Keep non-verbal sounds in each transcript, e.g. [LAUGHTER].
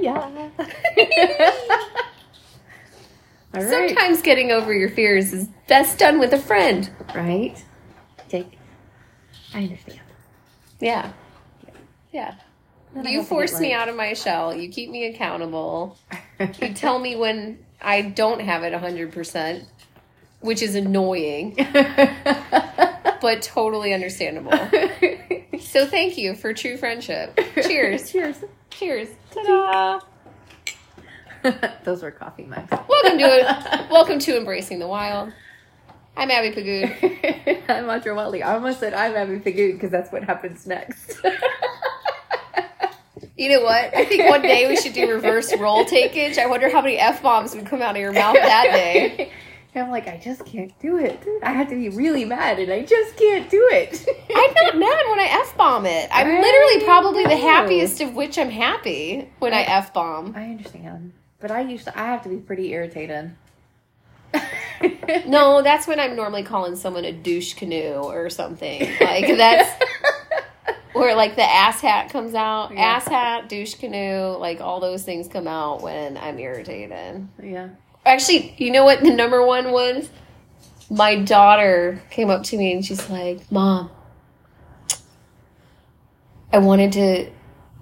ya. [LAUGHS] All right. Sometimes getting over your fears is best done with a friend. Right? Take. I understand. Yeah. Yeah. I You hope I get force me out of my shell. You keep me accountable. [LAUGHS] You tell me when I don't have it 100%, which is annoying, [LAUGHS] but totally understandable. So thank you for true friendship. Cheers. Cheers. Cheers. Ta-da. [LAUGHS] Those were coffee mugs. Welcome to [LAUGHS] welcome to Embracing the Wild. I'm Abby Pagood. [LAUGHS] I'm Audra Watley. I almost said I'm Abby Pagood because that's what happens next. You know what? I think one day we should do reverse role takeage. I wonder how many F bombs would come out of your mouth that day. And I'm like, I just can't do it. I have to be really mad, and I just can't do it. [LAUGHS] I'm not mad when I F bomb it. I'm I literally probably the happiest of which I'm happy when I F bomb. I understand, but I used to. I have to be pretty irritated. No, [LAUGHS] that's when I'm normally calling someone a douche canoe or something. Like that's [LAUGHS] where like the ass hat comes out. Yeah. Ass hat, douche canoe, like all those things come out when I'm irritated. yeah. Actually, you know what the number one was? My daughter came up to me and she's like, Mom, I wanted to,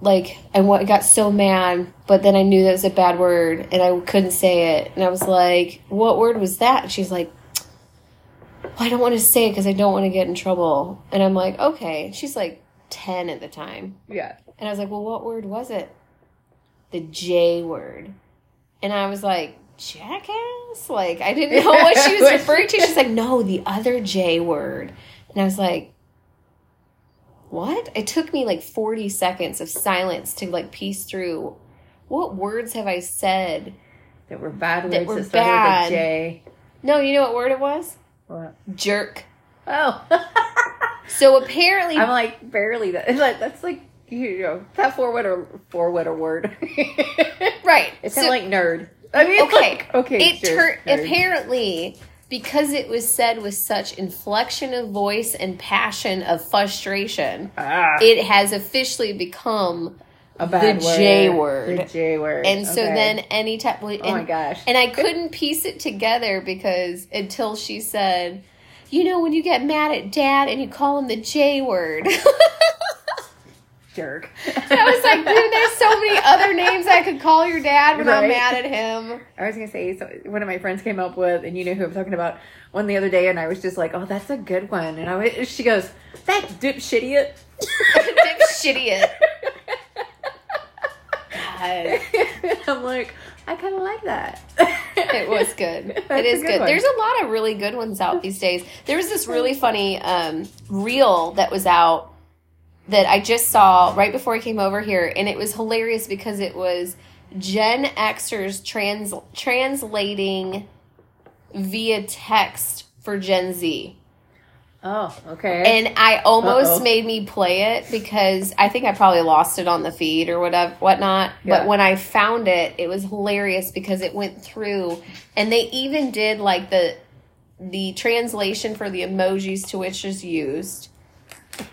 like, I got so mad, but then I knew that was a bad word and I couldn't say it. And I was like, What word was that? And she's like, I don't want to say it because I don't want to get in trouble. And I'm like, Okay. She's like 10 at the time. Yeah. And I was like, well, what word was it? The J word. And I was like, jackass? Like, I didn't [LAUGHS] know what she was referring to. She's like, no, the other J word. And I was like, what? It took me like 40 seconds of silence to like piece through what words have I said? That were bad words That were that bad. with a J. No, you know what word it was? What? Jerk. Oh. [LAUGHS] So apparently, I'm like barely that. [LAUGHS] Like that's like you know that four letter four letter word. right. It's So- of like nerd. I mean, okay like, okay. it sure, tur- apparently because it was said with such inflection of voice and passion of frustration ah, it has officially become a bad the word. J word. The J word. and so Okay. then anytime well, oh my gosh. and i couldn't piece it together because until she said you know when you get mad at dad and you call him the j word [LAUGHS] jerk. [LAUGHS] i was like dude there's so many other names i could call your dad when i'm Right. mad at him I was gonna say so one of my friends came up with, and you know who I'm talking about, one the other day, and I was just like, "Oh, that's a good one." And I was, she goes, "That dip dipshitiot." Dipshitiot. God. I'm like, I kind of like that. It was good. [LAUGHS] That's it is a good. There's a lot of really good ones out these days. There was this really [LAUGHS] funny um, reel that was out that I just saw right before I came over here, and it was hilarious because it was Gen Xers trans translating via text for Gen Z. Oh, okay. And I almost Uh-oh. made me play it because I think I probably lost it on the feed or whatever, whatnot. Yeah. But when I found it, it was hilarious because it went through, and they even did like the the translation for the emojis to which is used.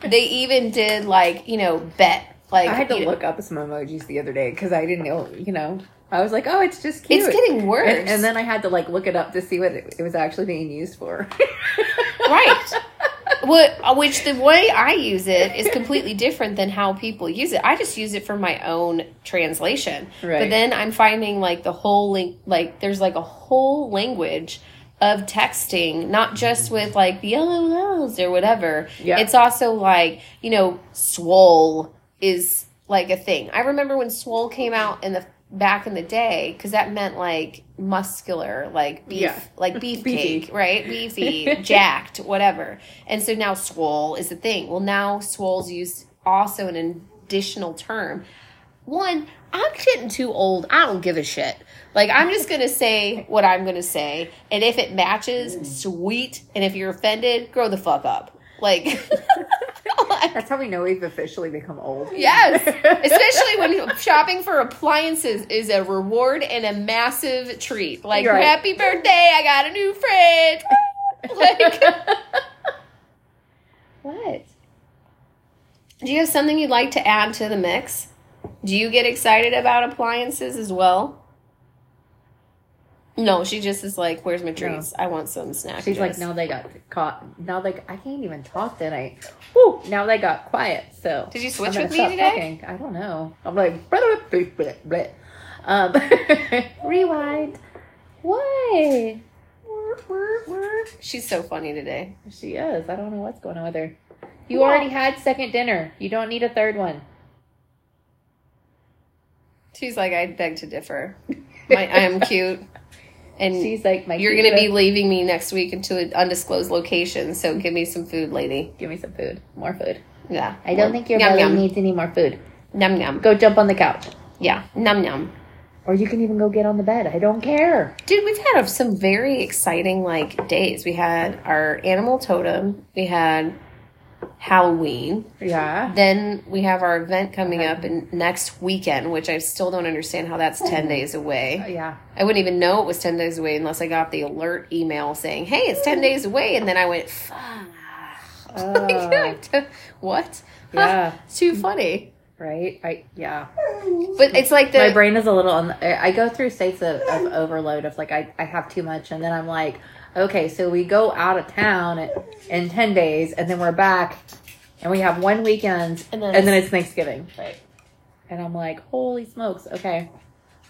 They even did like you know bet like I had to you know, look up some emojis the other day because I didn't know, you know, I was like, oh, it's just cute. It's getting worse. And, and then I had to like look it up to see what it, it was actually being used for. [LAUGHS] right. What, uh, which the way I use it is completely different than how people use it. I just use it for my own translation. Right. But then I'm finding like the whole link, like there's like a whole language of texting, not just with like the LOLs or whatever. Yeah. It's also like, you know, swole is like a thing. I remember when swole came out in the back in the day because that meant like muscular, like beef, Yeah. like beefcake, Beefy. right? Beefy, [LAUGHS] jacked, whatever. And so now swole is a thing. Well, now swole's used also an additional term. One, I'm getting too old. I don't give a shit. Like I'm just gonna say what I'm gonna say, and if it matches, sweet. And if you're offended, grow the fuck up. Like, [LAUGHS] That's how we know we've officially become old. yes, [LAUGHS] especially when shopping for appliances is a reward and a massive treat. Like, right. happy birthday! I got a new fridge. [LAUGHS] like, what? Do you have something you'd like to add to the mix? Do you get excited about appliances as well? No, she just is like, "Where's my treats? I want some snacks." She's like, now they got caught. Now they, I can't even talk tonight. Woo! Now they got quiet. So Did you switch with me today? talking. I don't know. I'm like, blah, blah, blah, um, [LAUGHS] rewind. Why? She's so funny today. She is. I don't know what's going on with her. You Well- already had second dinner. You don't need a third one. She's like, I beg to differ. My, I am cute, and She's like, my. you're gonna be leaving me next week into an undisclosed location. So give me some food, lady. Give me some food. More food. Yeah, I don't think your Yum, belly yum. needs any more food. Num num. Go jump on the couch. Yeah, num num. Or you can even go get on the bed. I don't care. Dude, we've had some very exciting like days. We had our animal totem. We had Halloween. Yeah. Then we have our event coming up in next weekend, which I still don't understand how that's ten days away. Oh, yeah. I wouldn't even know it was ten days away unless I got the alert email saying, "Hey, it's ten days away," and then I went, "Fuck." [LAUGHS] Oh, what? [LAUGHS] Yeah. it's too funny. right. I yeah. But it's like the My brain is a little. On the, I go through states of, of overload of like I I have too much, and then I'm like, okay, so we go out of town in, in ten days, and then we're back, and we have one weekend, And and then then, it's- it's Thanksgiving. Right. And I'm like, holy smokes, okay.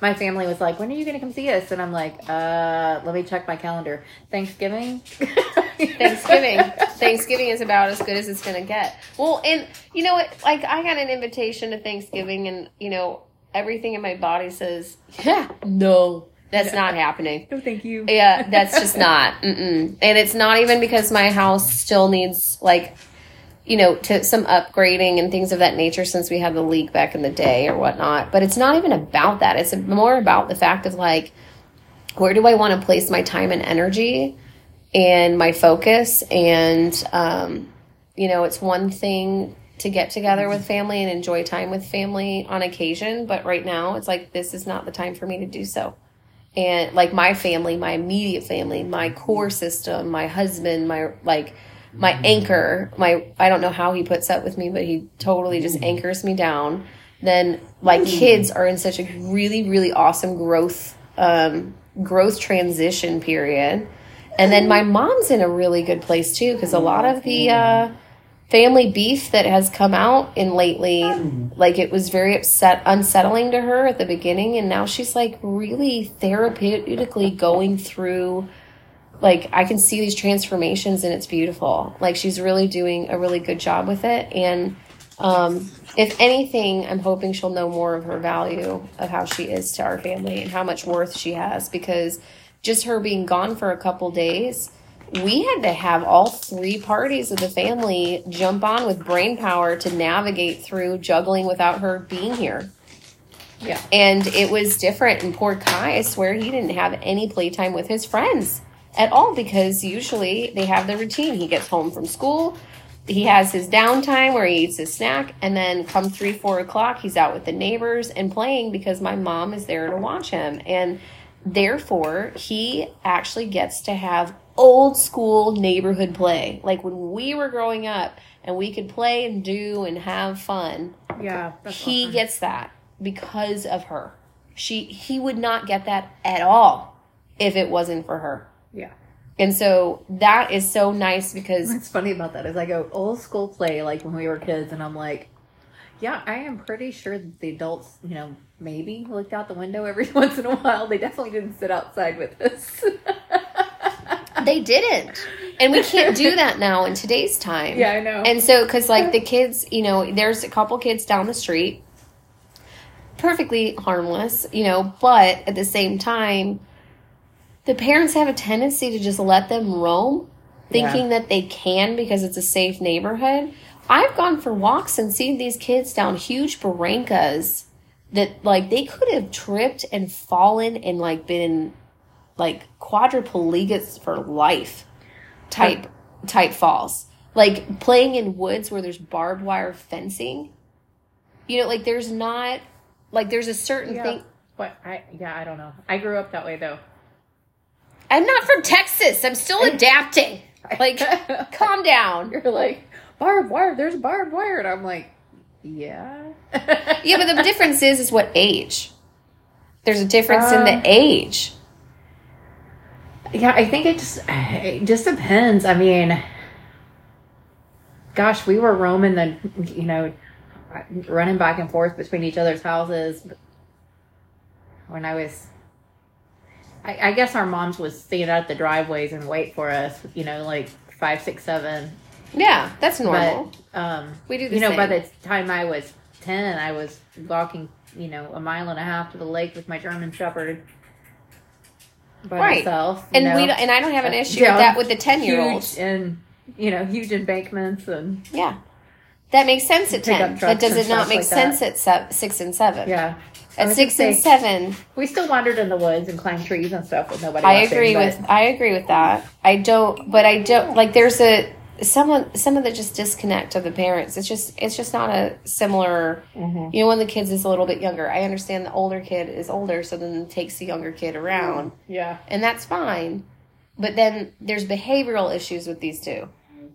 My family was like, when are you going to come see us? And I'm like, uh, let me check my calendar. Thanksgiving? [LAUGHS] Thanksgiving. Thanksgiving is about as good as it's going to get. Well, and you know what? Like, I got an invitation to Thanksgiving, and you know, everything in my body says, "Yeah, no, that's not happening." No, thank you. Yeah, that's [LAUGHS] just not. Mm-mm. And it's not even because my house still needs like, you know, to some upgrading and things of that nature since we had the leak back in the day or whatnot. But it's not even about that. It's more about the fact of like, where do I want to place my time and energy and my focus? And, um, you know, it's one thing to get together with family and enjoy time with family on occasion, but right now it's like this is not the time for me to do so and like my family, my immediate family, my core system, my husband, my like my anchor, my I don't know how he puts up with me, but he totally just anchors me down. Then my kids are in such a really really awesome growth um growth transition period. And then my mom's in a really good place too because a lot of the uh family beef that has come out in lately like it was very upset unsettling to her at the beginning and now she's like really therapeutically going through like I can see these transformations and it's beautiful. Like she's really doing a really good job with it and um if anything I'm hoping she'll know more of her value of how she is to our family and how much worth she has because just her being gone for a couple days we had to have all three parties of the family jump on with brain power to navigate through juggling without her being here. Yeah. And it was different. And poor Kai, I swear he didn't have any playtime with his friends at all because usually they have the routine. He gets home from school, he has his downtime where he eats his snack, and then come three, four o'clock, he's out with the neighbors and playing because my mom is there to watch him. And therefore, he actually gets to have old school neighborhood play. Like when we were growing up and we could play and do and have fun Yeah. he gets that because of her. She he would not get that at all if it wasn't for her. Yeah. And so that is so nice because What's funny about that is I go old school play like when we were kids, and I'm like, yeah, I am pretty sure that the adults, you know, maybe looked out the window every [LAUGHS] once in a while. They definitely didn't sit outside with us. [LAUGHS] they didn't. And we can't do that now in today's time. yeah, I know. And so, because like the kids, you know, there's a couple kids down the street, perfectly harmless, you know, but at the same time, the parents have a tendency to just let them roam, thinking that they can because it's a safe neighborhood. I've gone for walks and seen these kids down huge barrancas that like they could have tripped and fallen and like been like quadriplegics for life type type falls. Like playing in woods where there's barbed wire fencing. You know, like there's not like there's a certain yeah. thing But I, yeah, I don't know. I grew up that way though. I'm not from Texas. I'm still [LAUGHS] adapting. Like [LAUGHS] calm down. You're like barbed wire. There's barbed wire, and I'm like, yeah. Yeah, but the difference is is what age. There's a difference in Um, the [LAUGHS] age. Yeah, I think it just it just depends. I mean, gosh, we were roaming the, you know, running back and forth between each other's houses when I was. I, I guess our moms would stand out at the driveways and wait for us. You know, like five, six, seven. Yeah, that's normal. But um, We do the you know, by the time I was ten, I was walking, you know, a mile and a half to the lake with my German Shepherd by Right. myself. and we know. don't, and I don't have an uh, issue Yeah, with that with the ten year olds. and you know huge embankments and Yeah, that makes sense at ten. That does it not make like that. sense at se- six and seven? yeah. At six and say, seven, we still wandered in the woods and climbed trees and stuff with nobody. I watching, agree but- with I agree with that. I don't, but I don't like. There's a someone some of the just disconnect of the parents. It's just it's just not a similar. Mm-hmm. You know, when the kids is a little bit younger, I understand the older kid is older, so then it takes the younger kid around, yeah and that's fine. But then there's behavioral issues with these two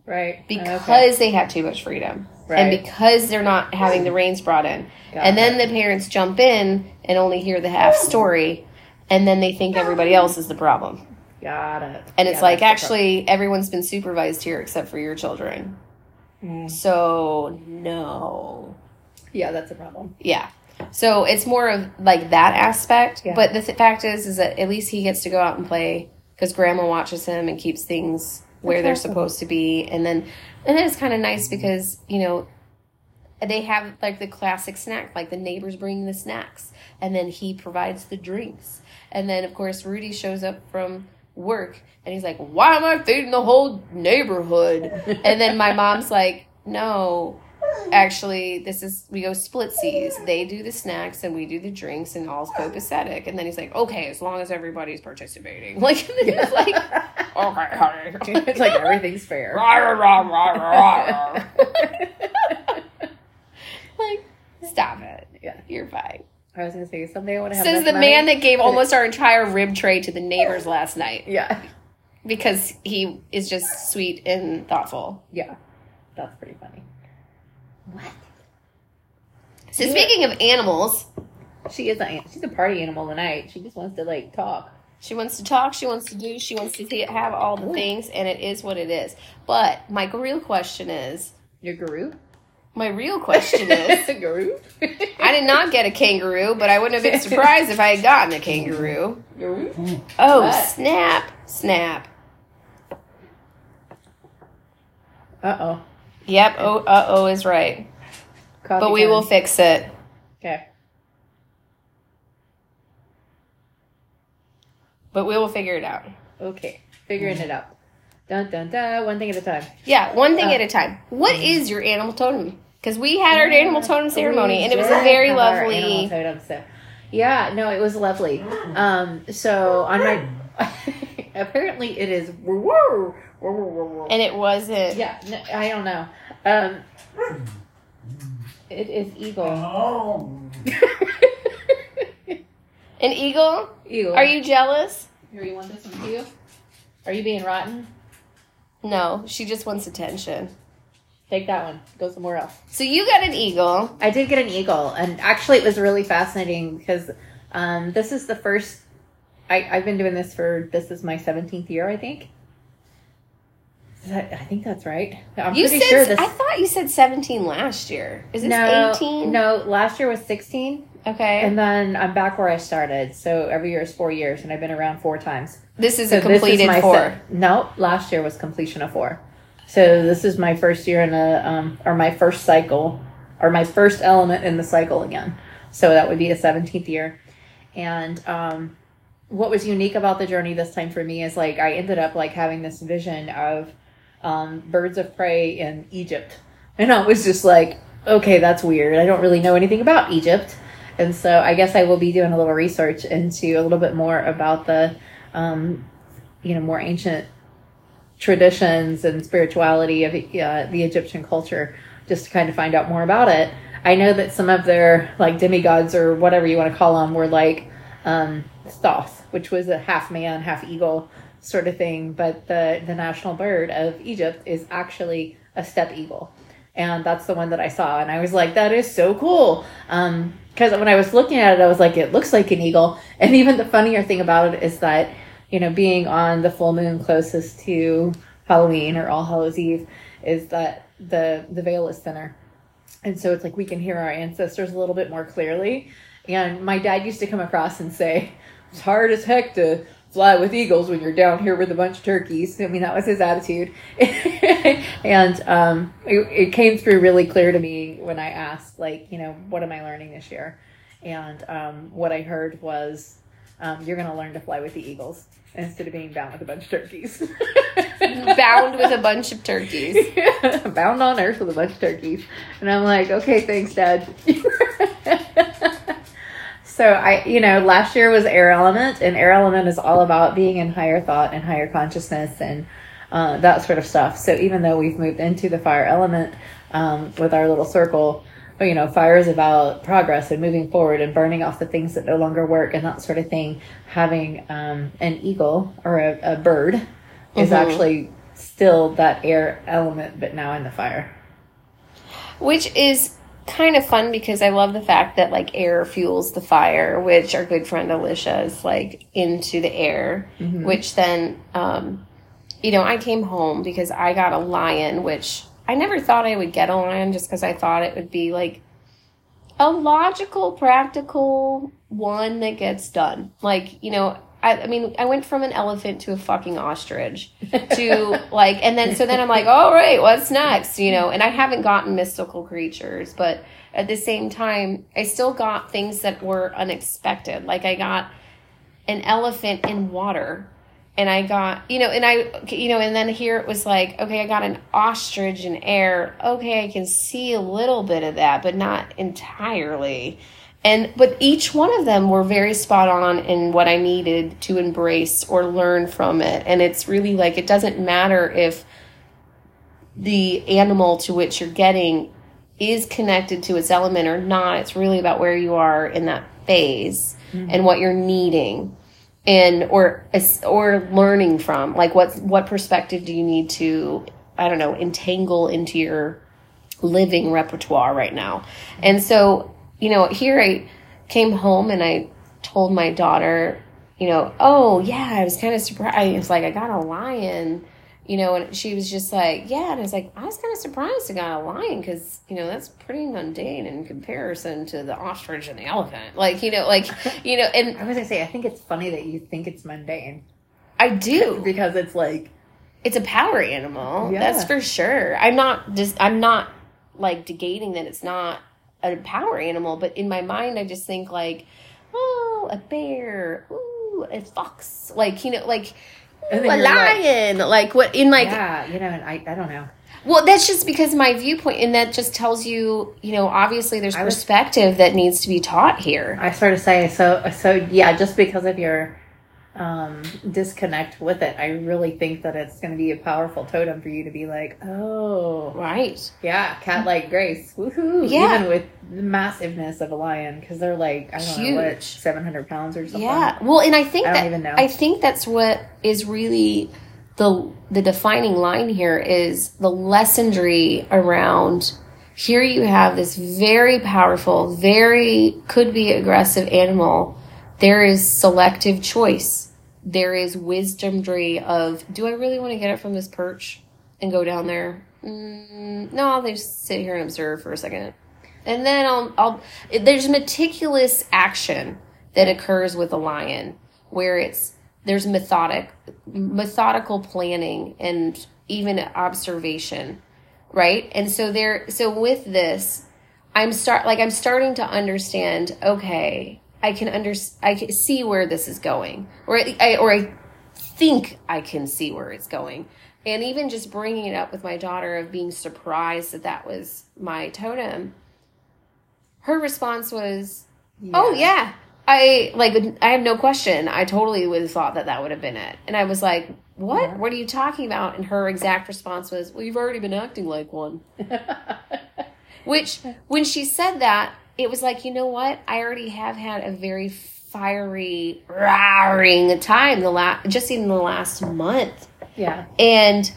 right because Okay. they have too much freedom. Right. And because they're not having the reins brought in. Got and then it. the parents jump in and only hear the half story and then they think everybody else is the problem. Got it And it's Yeah, like actually everyone's been supervised here except for your children. Mm. So no. yeah that's a problem Yeah. So it's more of like that aspect. Yeah. But the th- fact is, is that at least he gets to go out and play because grandma watches him and keeps things where they're awesome. supposed to be. And then, and then it's kind of nice because, you know, they have like the classic snack, like the neighbors bring the snacks and then he provides the drinks. And then, of course, Rudy shows up from work and he's like, Why am I feeding the whole neighborhood? and then my mom's like, No, actually, this is, we go splitsies. They do the snacks and we do the drinks and all's copacetic. And then he's like, Okay, as long as everybody's participating. [LAUGHS] Like, and then it's like, [LAUGHS] Okay, honey. [LAUGHS] it's like everything's fair like, stop it. Yeah. You're fine. I was gonna say someday I want to have Says the money. man that gave [LAUGHS] almost our entire rib tray to the neighbors [LAUGHS] last night. Yeah. Because he is just sweet and thoughtful. yeah. That's pretty funny. What? So speaking of animals, she is a she's a party animal tonight. She just wants to like talk. She wants to talk, she wants to do, she wants to see- have all the things, and it is what it is. But my real question is, your guru my real question is, [LAUGHS] guru I did not get a kangaroo, but I wouldn't have been surprised if I had gotten a kangaroo. Oh, What? snap, snap. uh-oh Yep, oh, uh oh is right. But we will fix it. okay But we will figure it out. okay figuring it out dun dun dun one thing at a time Yeah, one thing Uh, at a time. What is your animal totem? Because we had our animal totem ceremony, We and it was a very have our animal lovely. totem, so- Yeah, no, it was lovely. Um, so on my [LAUGHS] apparently it is. And it wasn't. Yeah, no, I don't know. Um, it is eagle. [LAUGHS] An eagle? eagle. Are you jealous? Here, you want this one too? Are you being rotten? No, she just wants attention. Take that one. Go somewhere else. So you got an eagle. I did get an eagle, and actually, it was really fascinating because um, this is the first. I, I've been doing this for this is my seventeenth year, I think. That, I think that's right. I'm You pretty said sure this. I thought you said 17 last year. Is this no, 18? no, last year was sixteen, Okay. and then I'm back where I started. So every year is four years, and I've been around four times. this is So a completed my four. se- no, last year was completion of four. So this is my first year in a um, or my first cycle, or my first element in the cycle again. So that would be a seventeenth year. And um, what was unique about the journey this time for me is like I ended up like having this vision of um, birds of prey in Egypt, and I was just like, okay, that's weird. I don't really know anything about Egypt. And so I guess I will be doing a little research into a little bit more about the um, you know more ancient traditions and spirituality of uh, the Egyptian culture just to kind of find out more about it. I know that some of their like demigods or whatever you want to call them were like um, Thoth, which was a half man, half eagle sort of thing. But the the national bird of Egypt is actually a steppe eagle. and that's the one that I saw, and I was like, that is so cool. Um, because when I was looking at it, I was like, it looks like an eagle. And even the funnier thing about it is that, you know, being on the full moon closest to Halloween or All Hallows Eve, is that the the veil is thinner, and so it's like we can hear our ancestors a little bit more clearly. And my dad used to come across and say, "It's hard as heck to fly with eagles when you're down here with a bunch of turkeys." I mean, that was his attitude, [LAUGHS] and um, it, it came through really clear to me when I asked, like, you know, what am I learning this year? And um, what I heard was, um, you're going to learn to fly with the eagles instead of being bound with a bunch of turkeys. [LAUGHS] Bound with a bunch of turkeys. [LAUGHS] bound on earth with a bunch of turkeys. And I'm like, okay, thanks, Dad. [LAUGHS] so I, you know, last year was air element, and air element is all about being in higher thought and higher consciousness and uh, that sort of stuff. So even though we've moved into the fire element um, with our little circle, you know, fire is about progress and moving forward and burning off the things that no longer work and that sort of thing. Having um, an eagle or a, a bird is Mhm. actually still that air element, but now in the fire. which is kind of fun because I love the fact that like air fuels the fire, which our good friend Alicia is like into the air, which then, um, you know, I came home because I got a lion, which I never thought I would get a lion just because I thought it would be like a logical, practical one that gets done. Like, you know, I, I mean, I went from an elephant to a fucking ostrich [LAUGHS] to like, and then, so then I'm like, all right, what's next? You know, and I haven't gotten mystical creatures, but at the same time, I still got things that were unexpected. Like, I got an elephant in water. And I got, you know, and I, you know, and then here it was like, okay, I got an ostrich in air. Okay, I can see a little bit of that, but not entirely. And, but each one of them were very spot on in what I needed to embrace or learn from it. And it's really like, it doesn't matter if the animal to which you're getting is connected to its element or not. It's really about where you are in that phase mm-hmm. and what you're needing and or or learning from like what what perspective do you need to i don't know entangle into your living repertoire right now? And so you know here i came home and i told my daughter you know oh yeah i was kind of surprised i was like i got a lion you know and she was just like yeah and i was like i was kind of surprised got a lion because you know that's pretty mundane in comparison to the ostrich and the elephant like you know like [LAUGHS] you know and I was gonna say, I think it's funny that you think it's mundane i do [LAUGHS] because it's like, it's a power animal. Yeah. That's for sure. I'm not just I'm not like negating that it's not a power animal, but in my mind I just think like, oh, a bear, ooh, a fox, like you know, like And ooh, then a you're like- lion, like, what in like yeah, you know, and I, I don't know. well, that's just because my viewpoint, and that just tells you, you know, obviously there's was- perspective that needs to be taught here. I sort of say so. So yeah, just because of your um, disconnect with it, I really think that it's going to be a powerful totem for you to be like, oh, Right. yeah, cat like grace, woohoo! Yeah. Even with the massiveness of a lion, because they're like I don't know what Huge. seven hundred pounds or something. Yeah. Well, and I think I don't that even know. I think that's what is really the the defining line here is the lessonry around here you have this very powerful, very could be aggressive animal. There is selective choice. There is wisdomry of do I really want to get it from this perch and go down there? Mm, no, I'll just sit here and observe for a second. And then I'll, I'll, there's meticulous action that occurs with a lion where it's, there's methodic, methodical planning and even observation, right? And so there, so with this, I'm start, like, I'm starting to understand, okay, I can under, I can see where this is going, or I, or I think I can see where it's going. And even just bringing it up with my daughter of being surprised that that was my totem, her response was, "Oh yeah, I like. I have no question. I totally would have thought that that would have been it." And I was like, "What? Yeah. What are you talking about?" And her exact response was, "Well, you've already been acting like one." [LAUGHS] Which, when she said that, it was like, you know what? I already have had a very fiery, roaring time the last, just even the last month yeah, and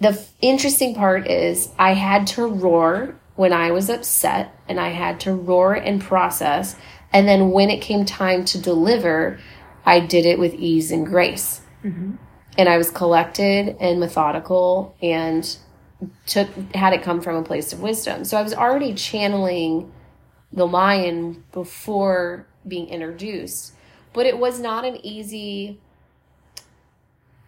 the f- interesting part is I had to roar when I was upset and I had to roar and process. And then when it came time to deliver, I did it with ease and grace. Mm-hmm. And I was collected and methodical and took had it come from a place of wisdom. So I was already channeling the lion before being introduced. But it was not an easy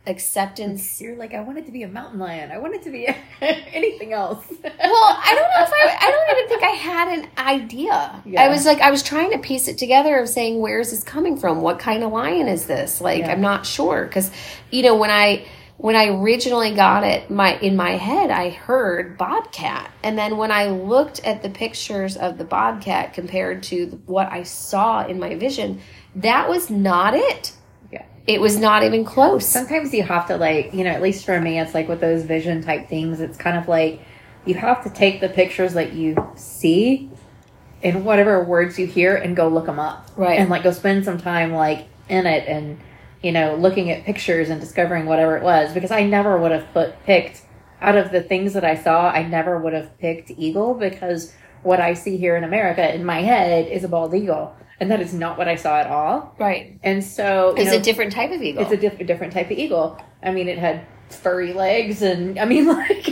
acceptance You're like, I want it to be a mountain lion. I want it to be [LAUGHS] anything else. [LAUGHS] well, I don't know if I, I don't even think I had an idea. Yeah. I was like, I was trying to piece it together of saying, where is this coming from? What kind of lion is this? Like, Yeah. I'm not sure. Cause, you know, when I, when I originally got it, my, in my head, I heard bobcat. And then when I looked at the pictures of the bobcat compared to the, what I saw in my vision, that was not it. yeah. It was not even close. Sometimes you have to like, you know, at least for me, it's like with those vision type things, it's kind of like you have to take the pictures that you see and whatever words you hear and go look them up. Right. And like go spend some time like in it and, you know, looking at pictures and discovering whatever it was because I never would have put picked out of the things that I saw, I never would have picked eagle because what I see here in America in my head is a bald eagle. And that is not what I saw at all. right. And so It's know, a different type of eagle. it's a diff- different type of eagle. I mean, it had furry legs, and I mean, [LAUGHS] like,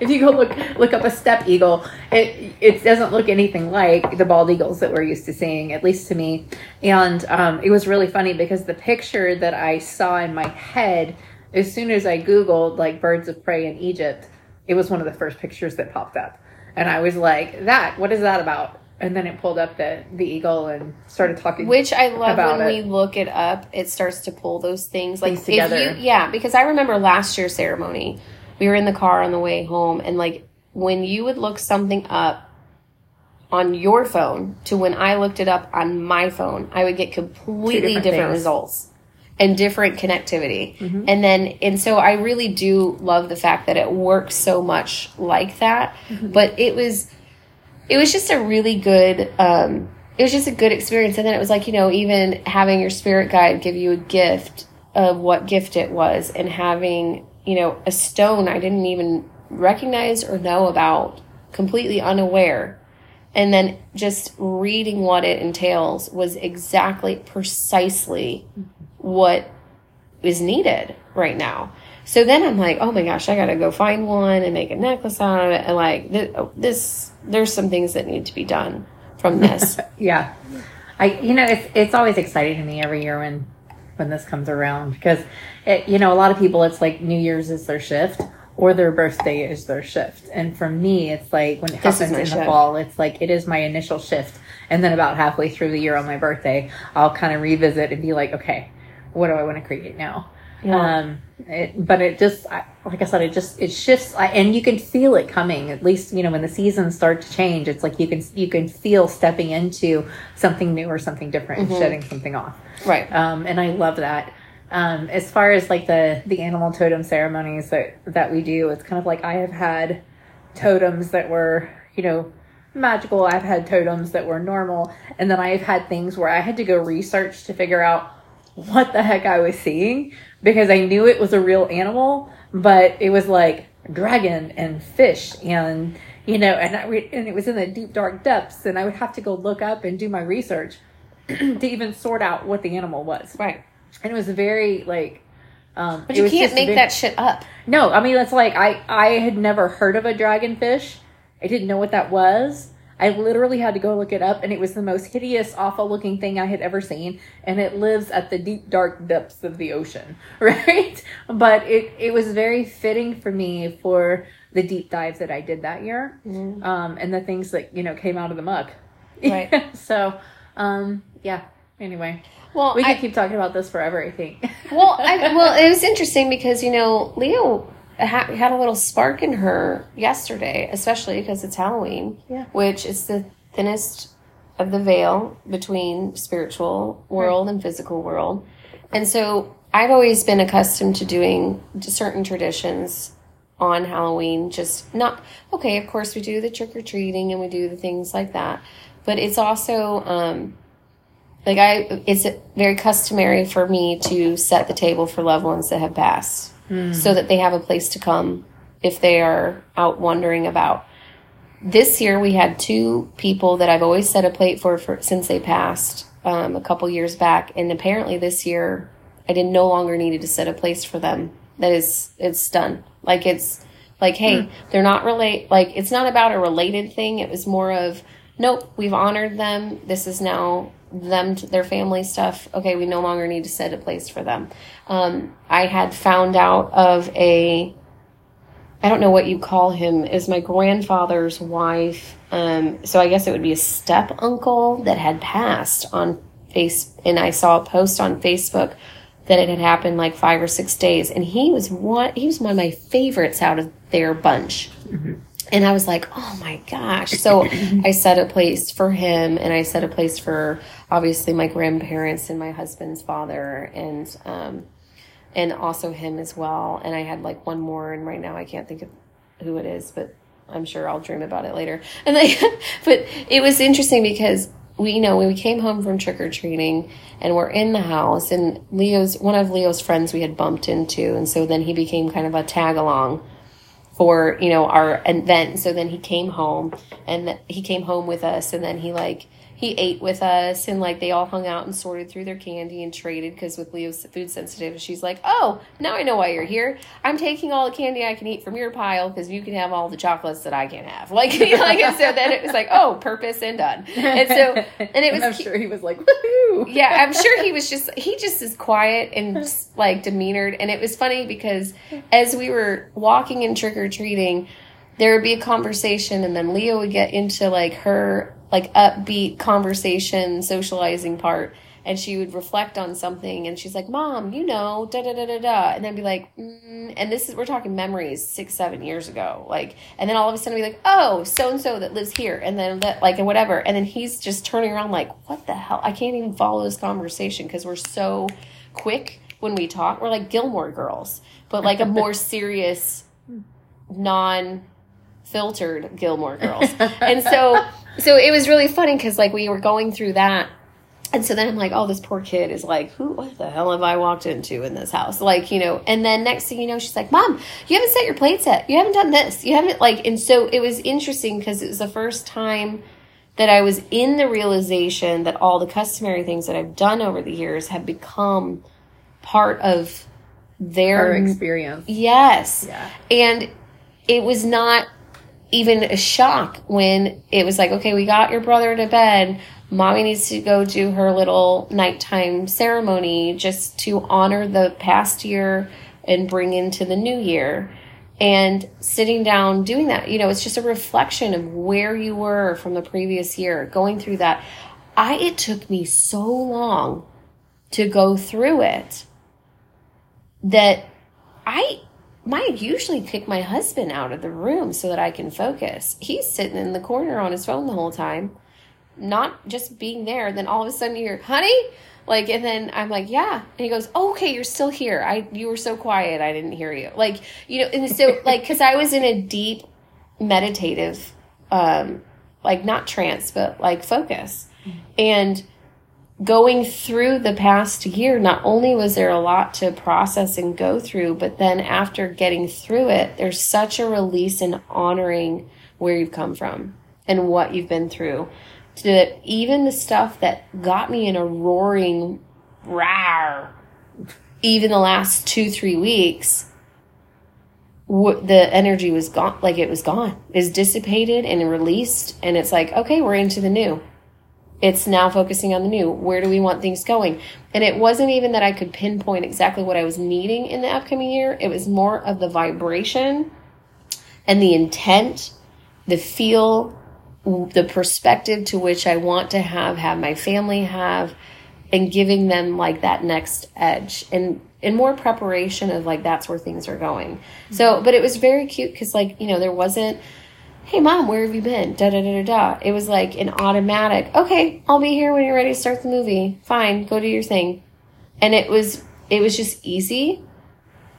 if you go look look up a steppe eagle, it it doesn't look anything like the bald eagles that we're used to seeing, at least to me. And um, it was really funny because the picture that I saw in my head, as soon as I googled like birds of prey in Egypt, it was one of the first pictures that popped up, and I was like, "That, what is that about?" And then it pulled up the the eagle and started talking. Which I love when it. we look it up, it starts to pull those things like Things if together. you- yeah, because I remember last year's ceremony, we were in the car on the way home, and like when you would look something up on your phone to when I looked it up on my phone, I would get completely different different, results and different connectivity. Mm-hmm. And then, and so I really do love the fact that it works so much like that. Mm-hmm. But it was, it was just a really good, um, it was just a good experience. And then it was like, you know, even having your spirit guide give you a gift of what gift it was and having, you know, a stone I didn't even recognize or know about, completely unaware. And then just reading what it entails was exactly, precisely what is needed right now. So then I'm like, oh my gosh, I gotta go find one and make a necklace out of it. And like th- oh, this, there's some things that need to be done from this. [LAUGHS] Yeah, I you know it's it's always exciting to me every year when when this comes around because it, you know a lot of people it's like New Year's is their shift or their birthday is their shift, and for me it's like when it This happens in the shift. fall it's like it is my initial shift, and then about halfway through the year on my birthday I'll kind of revisit and be like okay, what do I want to create now? Yeah. Um, it, but it just, I, like I said, it just, it shifts I, and you can feel it coming. At least, you know, when the seasons start to change, it's like you can, you can feel stepping into something new or something different and shedding something off. right. Um, and I love that. Um, as far as like the, the animal totem ceremonies that, that we do, it's kind of like I have had totems that were, you know, magical. I've had totems that were normal. And then I've had things where I had to go research to figure out what the heck I was seeing because I knew it was a real animal, but it was like dragon and fish and you know, and I re- and it was in the deep dark depths, and I would have to go look up and do my research [CLEARS THROAT] to even sort out what the animal was, right. and it was very like. Um, But you can't make very- that shit up. no, I mean it's like I I had never heard of a dragonfish. I didn't know what that was. I literally had to go look it up, and it was the most hideous, awful looking thing I had ever seen. And it lives at the deep, dark depths of the ocean, [LAUGHS] right? But it it was very fitting for me for the deep dives that I did that year, um, and the things that you know came out of the muck. Right. [LAUGHS] so, um, yeah. Anyway, Well, we could I, keep talking about this forever. I think. well, I, well, [LAUGHS] it was interesting because you know Leo ha- had a little spark in her yesterday, especially because it's Halloween, Yeah. which is the thinnest of the veil between spiritual world and physical world, and so I've always been accustomed to doing certain traditions on Halloween. Just not okay. Of course, we do the trick or treating and we do the things like that, but it's also. um like I, it's very customary for me to set the table for loved ones that have passed, so that they have a place to come if they are out wandering about. This year we had two people that I've always set a plate for, for since they passed um, a couple years back, and apparently this year I did no longer needed to set a place for them. That is, it's done. Like it's like, hey, they're not relate. Like it's not about a related thing. It was more of, nope, we've honored them. This is now them to their family stuff. Okay, we no longer need to set a place for them. Um, I had found out of a I don't know what you call him, is my grandfather's wife. Um, so I guess it would be a step uncle that had passed on face, and I saw a post on Facebook that it had happened like five or six days, and he was one. He was one of my favorites out of their bunch. And I was like, oh my gosh. So [LAUGHS] I set a place for him and I set a place for obviously my grandparents and my husband's father and um, and also him as well. And I had like one more and right now I can't think of who it is, but I'm sure I'll dream about it later. [LAUGHS] And like but it was interesting because we you know when we came home from trick or treating and we're in the house and Leo's one of Leo's friends we had bumped into and so then he became kind of a tag along for you know our event. So then he came home and he came home with us and then he like he ate with us and like they all hung out and sorted through their candy and traded because with leo's food sensitive she's like oh now i know why you're here. I'm taking all the candy i can eat from your pile because you can have all the chocolates that i can't have. [LAUGHS] Like, like and so then it was like oh purpose and done. And so and it was [LAUGHS] I'm sure he was like, woohoo. yeah, I'm [LAUGHS] sure he was just he just is quiet and just, like demeanored, and it was funny because as we were walking and trick or treating, there would be a conversation, and then Leo would get into like her like upbeat conversation, socializing part, and she would reflect on something, and she's like, "Mom, you know, da da da da da," and then be like, mm, and this is we're talking memories six seven years ago, like, and then all of a sudden be like, "Oh, so and so that lives here," and then that like and whatever, and then he's just turning around like, "What the hell? I can't even follow this conversation because we're so quick when we talk. We're like Gilmore Girls, but like a [LAUGHS] more serious, non filtered Gilmore Girls. and so [LAUGHS] so it was really funny because like we were going through that. And so then I'm like, oh, this poor kid is like, who, what the hell have I walked into in this house? Like, you know, and then next thing you know, she's like, mom, you haven't set your plates yet. You haven't done this. You haven't like, and so it was interesting because it was the first time that I was in the realization that all the customary things that I've done over the years have become part of their Her experience. Yes. Yeah. And it was not even a shock when it was like, okay, we got your brother to bed. Mommy needs to go do her little nighttime ceremony just to honor the past year and bring into the new year. And sitting down doing that, you know, it's just a reflection of where you were from the previous year, going through that. I it took me so long to go through it that I might usually kick my husband out of the room so that I can focus. He's sitting in the corner on his phone the whole time, not just being there. Then all of a sudden you're, honey, like, and then I'm like, yeah, and he goes, oh, okay, you're still here. I you were so quiet, I didn't hear you. Like, you know, and so [LAUGHS] like, because I was in a deep meditative, um, like not trance, but like focus, and going through the past year, not only was there a lot to process and go through, but then after getting through it, there's such a release in honoring where you've come from and what you've been through. That even the stuff that got me in a roaring rawr, even the last two, three weeks, the energy was gone, like it was gone, is dissipated and released. And it's like, okay, we're into the new it's now focusing on the new. Where do we want things going? And it wasn't even that I could pinpoint exactly what I was needing in the upcoming year. It was more of the vibration and the intent, the feel, the perspective to which I want to have, have my family have, and giving them like that next edge and and more preparation of like that's where things are going. So, but it was very cute because like you know there wasn't hey mom where have you been? Da da da da da. It was like an automatic okay i'll be here when you're ready to start the movie. Fine go do your thing. And it was it was just easy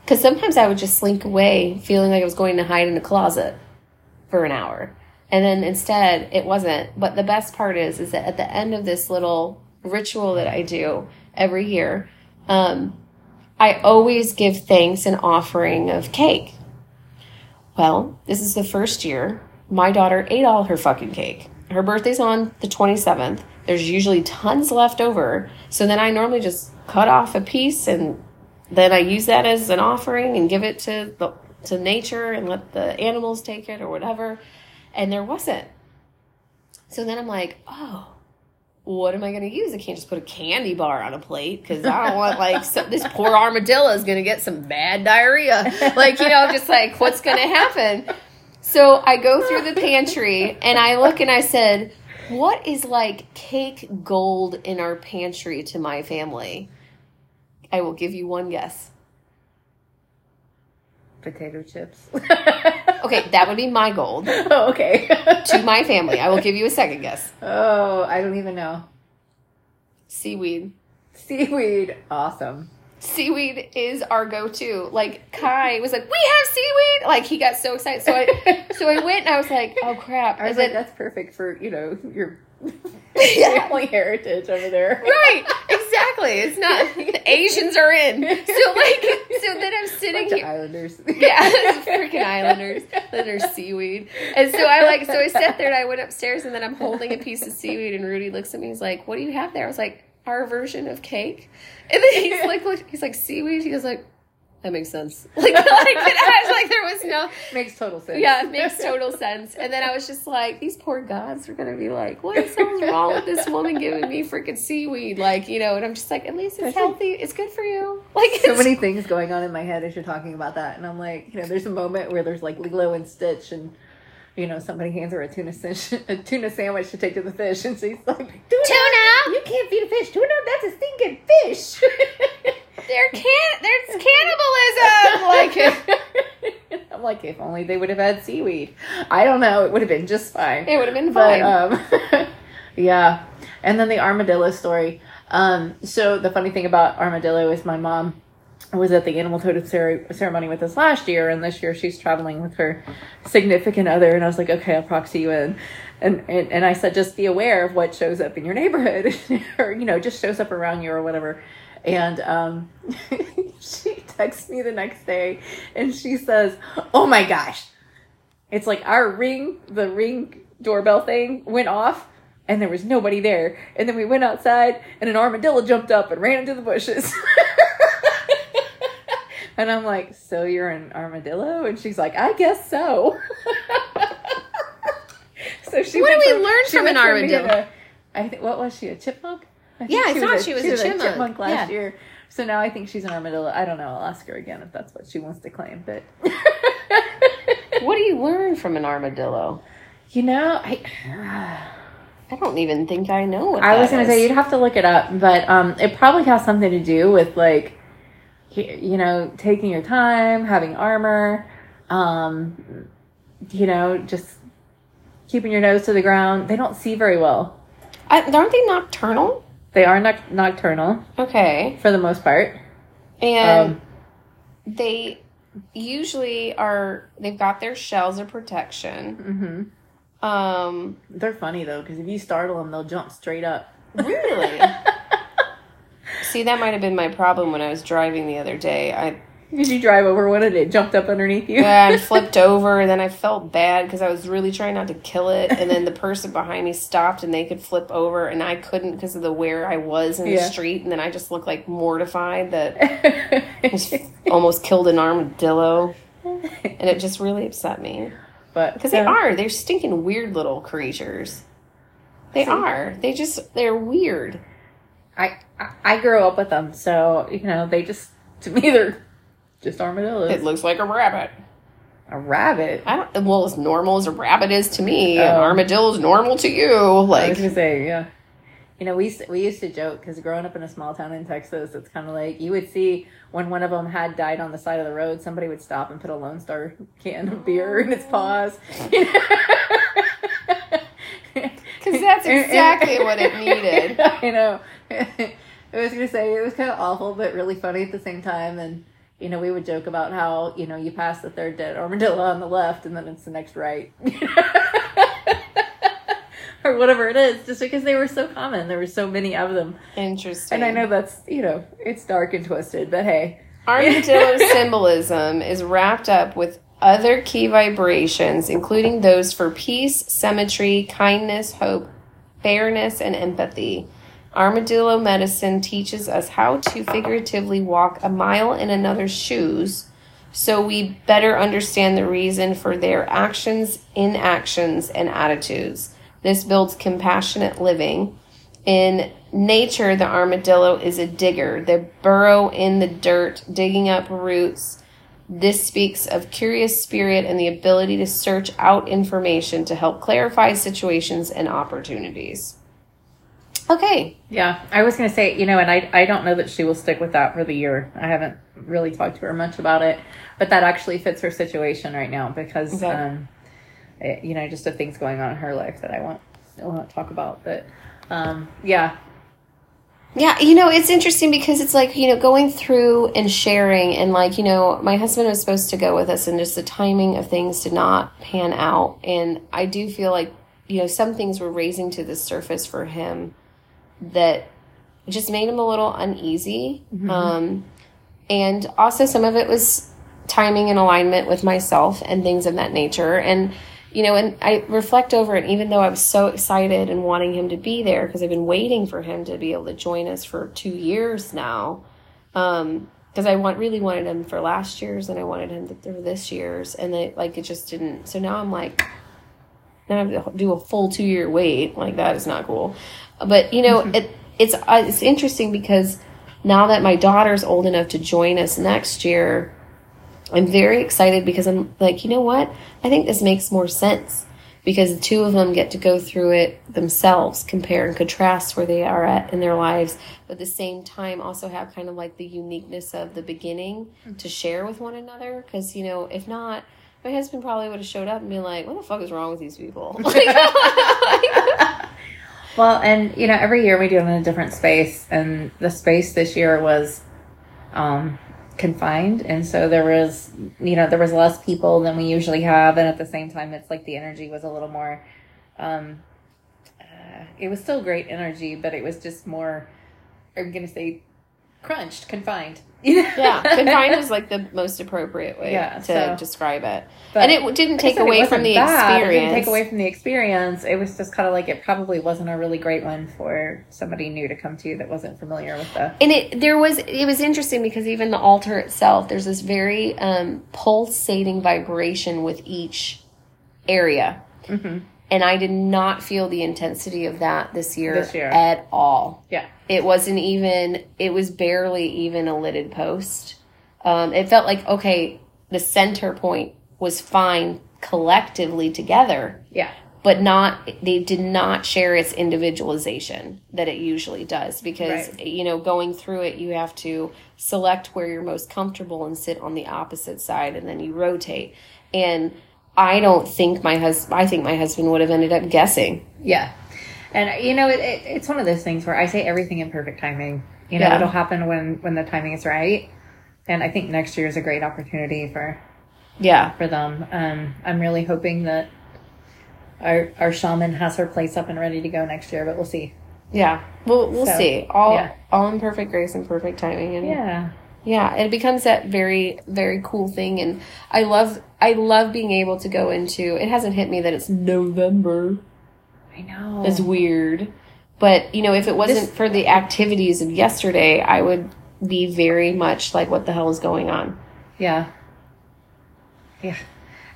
because sometimes i would just slink away feeling like i was going to hide in a closet for an hour. And then instead it wasn't. But the best part is is that at the end of this little ritual that i do every year um, i always give thanks and offering of cake. Well, this is the first year my daughter ate all her fucking cake. Her birthday's on the 27th. There's usually tons left over. So then I normally just cut off a piece and then I use that as an offering and give it to the to nature and let the animals take it or whatever. And there wasn't. So then I'm like, oh, what am I going to use? I can't just put a candy bar on a plate because I don't want like this poor armadillo is going to get some bad diarrhea. Like you know, just like what's going to happen. So I go through the pantry and I look and I said, "What is like cake gold in our pantry to my family?" I will give you one guess. Potato chips. [LAUGHS] Okay, that would be my gold [LAUGHS] oh, okay. [LAUGHS] to my family. I will give you a second guess. oh, I don't even know. Seaweed. Seaweed. Awesome. Seaweed is our go-to. Like Kai was like, "We have seaweed!" Like he got so excited. So I, [LAUGHS] so I went and I was like, "Oh crap!" I was like, that's perfect for, you know, your Yeah. [LAUGHS] [LAUGHS] family heritage over there. right, exactly. It's not the Asians are in. So like, so then I'm sitting here. Islanders. Yeah, freaking islanders. Then there's seaweed. And so I like, so I sat there and I went upstairs and then I'm holding a piece of seaweed and Rudy looks at me. He's like, "What do you have there?" I was like, "Our version of cake." And then he's [LAUGHS] like, look, he's like seaweed. He goes like, "That makes sense." [LAUGHS] Like, like I was like, there was no. Makes total sense. Yeah, it makes [LAUGHS] total sense. And then I was just like, these poor gods are gonna be like, what is wrong with this woman giving me freaking seaweed? Like, you know, and I'm just like, at least it's healthy. It's good for you. Like, so many things going on in my head as you're talking about that, and I'm like, you know, there's a moment where there's like Lilo and Stitch, and you know, somebody hands her a tuna a tuna sandwich to take to the fish, and she's like, Tuna? You [LAUGHS] can't feed a fish tuna. That's a stinking fish. [LAUGHS] There [LAUGHS] can there's cannibalism. Like I'm like, if only they would have had seaweed. I don't know. It would have been just fine. it would have been But fine. um, yeah, and then the armadillo story. Um, so the funny thing about armadillo is my mom was at the animal totem ceremony with us last year, and this year she's traveling with her significant other. And I was like, okay, I'll proxy you in. And, and, and I said, just be aware of what shows up in your neighborhood, [LAUGHS] or you know, just shows up around you or whatever. And um, [LAUGHS] she texts me the next day, and she says, "Oh my gosh, it's like our ring, the ring doorbell thing went off and there was nobody there. And then we went outside and an armadillo jumped up and ran into the bushes. [LAUGHS] and I'm like, So you're an armadillo? And she's like, I guess so. So she What went do we learn she from an being armadillo? I think what was she, a chipmunk? I Yeah, I thought she was a chipmunk. last Yeah. year. So now I think she's an armadillo. I don't know. I'll ask her again if that's what she wants to claim. But [LAUGHS] what do you learn from an armadillo? you know, I I don't even think I know what I was gonna say you'd have to look it up, but um, it probably has something to do with like, you know, taking your time, having armor, um, you know, just keeping your nose to the ground. They don't see very well. I, aren't they nocturnal? They are noc- nocturnal Okay. for the most part. And Um, they usually are they've got their shells of protection. hmm Um They're funny though because if you startle them, they'll jump straight up. really? [LAUGHS] See, that might have been my problem when I was driving the other day. I Did you drive over one and it jumped up underneath you? yeah, I [LAUGHS] flipped over and then I felt bad because I was really trying not to kill it and then the person behind me stopped and they could flip over and I couldn't because of the where I was in the Yeah. street and then I just looked like mortified that [LAUGHS] I almost killed an armadillo and it just really upset me. but Because they uh, are. They're stinking weird little creatures. They See? are. They just, they're weird. I- I grew up with them, so you know they just to me they're just armadillos. It looks like a rabbit. a rabbit. I don't, well, as normal as a rabbit is to me, an Oh. armadillo is normal to you. Like I was gonna say, yeah. You know, we used to, we used to joke because growing up in a small town in Texas, it's kind of like you would see when one of them had died on the side of the road, somebody would stop and put a Lone Star can of beer in its paws. [LAUGHS] because that's exactly what it needed. [LAUGHS] I know. [LAUGHS] I was gonna say it was kind of awful, but really funny at the same time. And you know, we would joke about how you know you pass the third dead armadillo on the left, and then it's the next right, [LAUGHS] or whatever it is. Just because they were so common, there were so many of them. Interesting. And I know that's you know it's dark and twisted, but hey, Armadillo [LAUGHS] symbolism is wrapped up with other key vibrations, including those for peace, symmetry, kindness, hope, fairness, and empathy. Armadillo medicine teaches us how to figuratively walk a mile in another's shoes so we better understand the reason for their actions, inactions, and attitudes. This builds compassionate living. In nature, the armadillo is a digger. They burrow in the dirt, digging up roots. This speaks of curious spirit and the ability to search out information to help clarify situations and opportunities. Okay. Yeah, I was going to say, you know, and I, I don't know that she will stick with that for the year. I haven't really talked to her much about it, but that actually fits her situation right now because, Okay. um, it, you know, just the things going on in her life that I won't, I won't talk about. But, um, yeah, Yeah, you know, it's interesting because it's like, you know, going through and sharing and like, you know, my husband was supposed to go with us and just the timing of things did not pan out. And I do feel like, you know, some things were raising to the surface for him that just made him a little uneasy. Um, and also some of it was timing and alignment with myself and things of that nature. And, you know, and I reflect over it, even though I was so excited and wanting him to be there because I've been waiting for him to be able to join us for two years now. Um, because I want really wanted him for last year's and I wanted him for this year's and they like it just didn't. So now I'm like, now I have to do a full two year wait. Like that is not cool. But you know, it it's uh, it's interesting because now that my daughter's old enough to join us next year, I'm very excited because I'm like, you know what? I think this makes more sense because the two of them get to go through it themselves, compare and contrast where they are at in their lives, but at the same time also have kind of like the uniqueness of the beginning to share with one another. Because you know, if not. My husband probably would have showed up and been like, "What the fuck is wrong with these people?" [LAUGHS] [LAUGHS] Well, and you know, every year we do them in a different space, and the space this year was um, confined, and so there was, you know, there was less people than we usually have, and at the same time, it's like the energy was a little more. Um, uh, it was still great energy, but it was just more. I'm gonna say, crunched, confined. Yeah, confined is like the [LAUGHS] most appropriate way Yeah, to so- describe it. But- and it didn't take away from the bad. It experience. didn't take away from the experience. It was just kind of like it probably wasn't a really great one for somebody new to come to that wasn't familiar with the. and it there was it was interesting because even the altar itself there's this very um pulsating vibration with each area Mm-hmm. And i did not feel the intensity of that this year, This year. at all Yeah. it wasn't even it was barely even a lidded post um it felt like okay the center point was fine collectively together Yeah. but not they did not share its individualization that it usually does because Right. you know going through it you have to select where you're most comfortable and sit on the opposite side and then you rotate and i don't think my husband i think my husband would have ended up guessing Yeah. And you know, it, it, it's one of those things where I say everything in perfect timing. You know, Yeah. it'll happen when when the timing is right. And I think next year is a great opportunity for yeah for them. Um, I'm really hoping that our our shaman has her place up and ready to go next year, but we'll see. yeah we'll, we'll So, see all yeah. all in perfect grace and perfect timing and Yeah. Yeah, it becomes that very very cool thing and I love I love being able to go into it hasn't hit me that it's November. I know. It's weird. But, you know, if it wasn't This- for the activities of yesterday, I would be very much like what the hell is going on. Yeah. Yeah.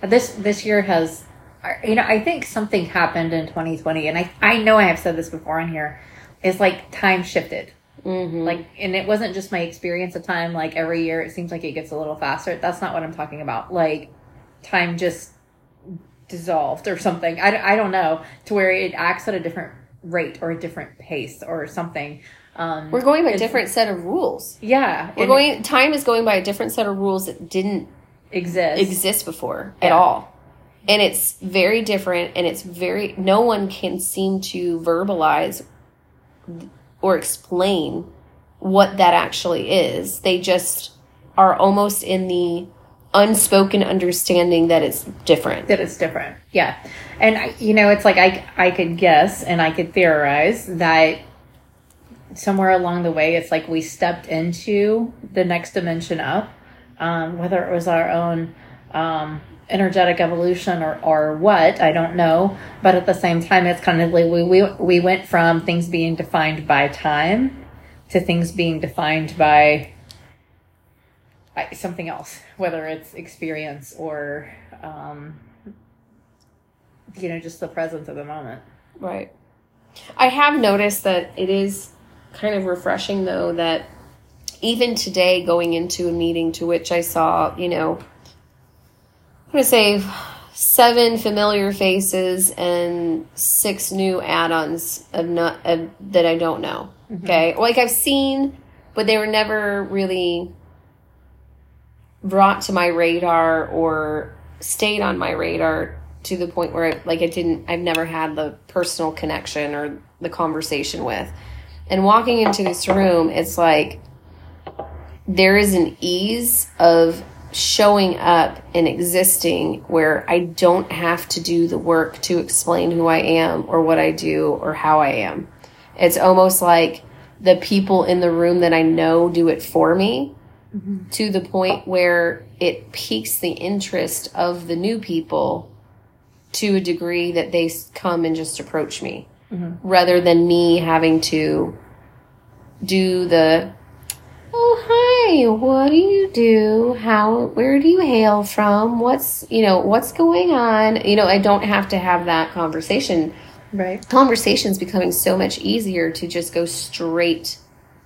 Uh, this this year has uh, you know, I think something happened in 2020 and I I know I have said this before on here. Is like time shifted. Mhm. Like and it wasn't just my experience of time like every year it seems like it gets a little faster. That's not what I'm talking about. Like time just dissolved or something. I, I don't know to where it acts at a different rate or a different pace or something. Um We're going by a different set of rules. Yeah. We're going time is going by a different set of rules that didn't exist. exist before at all. And it's very different and it's very no one can seem to verbalize or explain what that actually is. They just are almost in the unspoken understanding that it's different. that it's different. Yeah. And you know, it's like I I could guess and I could theorize that somewhere along the way it's like we stepped into the next dimension up um, whether it was our own um, energetic evolution or, or what i don't know but at the same time it's kind of like we, we we went from things being defined by time to things being defined by something else whether it's experience or um, you know just the presence of the moment Right. I have noticed that it is kind of refreshing though that even today going into a meeting to which I saw, you know, I'm going to say seven familiar faces and six new add-ons of not of, that I don't know. Mm-hmm. Okay? Like I've seen but they were never really brought to my radar or stayed on my radar to the point where I, like I didn't I've never had the personal connection or the conversation with. And walking into this room, it's like there is an ease of showing up and existing where I don't have to do the work to explain who I am or what I do or how I am. It's almost like the people in the room that I know do it for me mm-hmm. to the point where it piques the interest of the new people to a degree that they come and just approach me mm-hmm. rather than me having to do the hi what do you do? How where do you hail from? What's you know what's going on? You know i don't have to have that conversation. Right. Conversations becoming so much easier to just go straight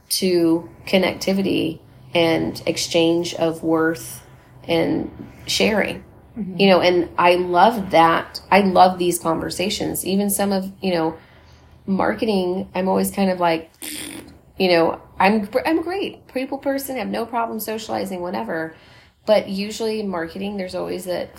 to connectivity and exchange of worth and sharing. Mm-hmm. You know and i love that. I love these conversations. Even some of you know marketing i'm always kind of like you know i'm i'm great people person have no problem socializing whatever but usually in marketing there's always that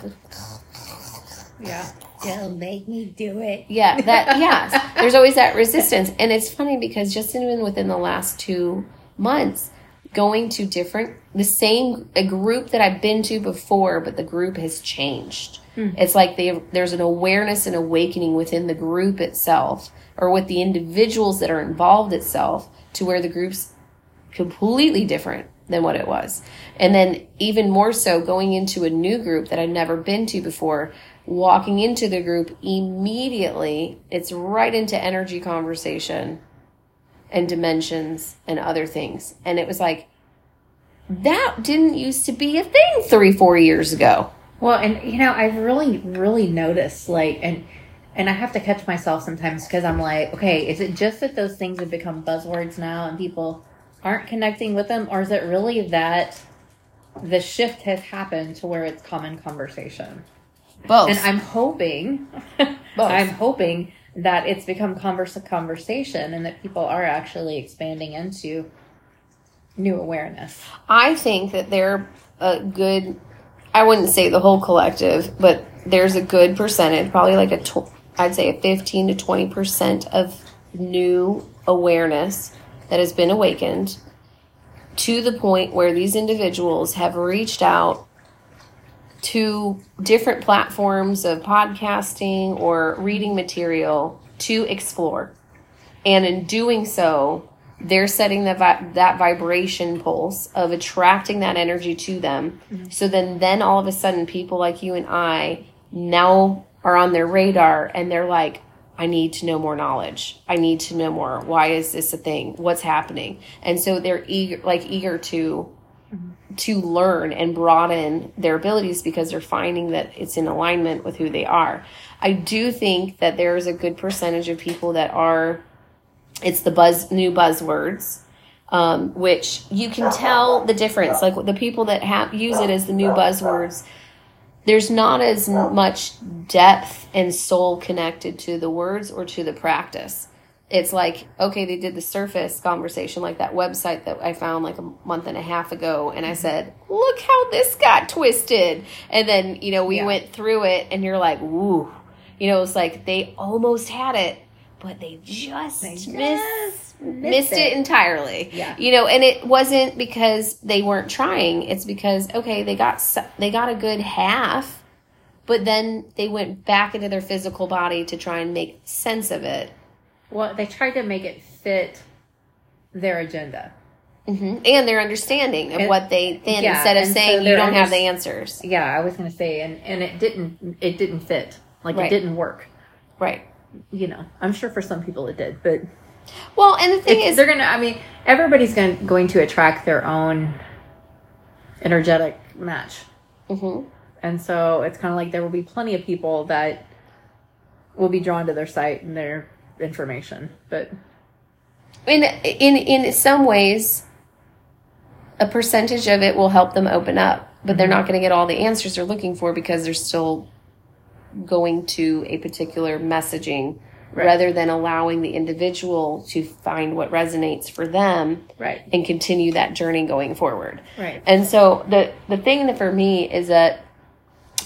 yeah Don't make me do it. yeah, that [LAUGHS] yes. There's always that resistance. And it's funny because just even within the last two months, going to different the same a group that I've been to before, but the group has changed. Hmm. It's like they there's an awareness and awakening within the group itself or with the individuals that are involved itself to where the group's completely different than what it was. And then even more so going into a new group that I'd never been to before, walking into the group immediately, it's right into energy conversation and dimensions and other things. And it was like, that didn't used to be a thing three, four years ago. Well, and you know, I've really, really noticed like, and and I have to catch myself sometimes because I'm like, okay, is it just that those things have become buzzwords now and people aren't connecting with them, or is it really that the shift has happened to where it's common conversation? Both. And I'm hoping, [LAUGHS] Both. I'm hoping that it's become converse conversation and that people are actually expanding into new awareness. I think that they're a good, I wouldn't say the whole collective, but there's a good percentage, probably like a, tw- I'd say a 15 to 20% of new awareness that has been awakened to the point where these individuals have reached out to different platforms of podcasting or reading material to explore. And in doing so, they're setting that vi- that vibration pulse of attracting that energy to them. Mm-hmm. So then, then all of a sudden, people like you and I now are on their radar, and they're like, "I need to know more knowledge. I need to know more. Why is this a thing? What's happening?" And so they're eager, like eager to to learn and broaden their abilities because they're finding that it's in alignment with who they are. I do think that there's a good percentage of people that are it's the buzz new buzzwords um, which you can tell the difference like the people that have use it as the new buzzwords there's not as much depth and soul connected to the words or to the practice. It's like okay they did the surface conversation like that website that i found like a month and a half ago and i mm-hmm. said look how this got twisted. And then you know we Yeah. went through it and you're like woo you know it's like they almost had it but they just, missed, just missed it. entirely Yeah. you know and it wasn't because they weren't trying it's because okay they got they got a good half but then they went back into their physical body to try and make sense of it Well, they tried to make it fit their agenda. hmm and their understanding of And- what they then yeah, instead of and so saying you don't have the answers. Yeah, I was gonna say, and and it didn't it didn't fit. Like Right. it didn't work. Right. You know, I'm sure for some people it did, but Well, and the thing is, they're gonna. I mean, everybody's gonna, going to attract their own energetic match, Mhm. and so it's kind of like there will be plenty of people that will be drawn to their site and their information, but in in in some ways, a percentage of it will help them open up, but they're not going to get all the answers they're looking for because they're still going to a particular messaging rather than allowing the individual to find what resonates for them right, and continue that journey going forward. right, And so the the thing that for me is that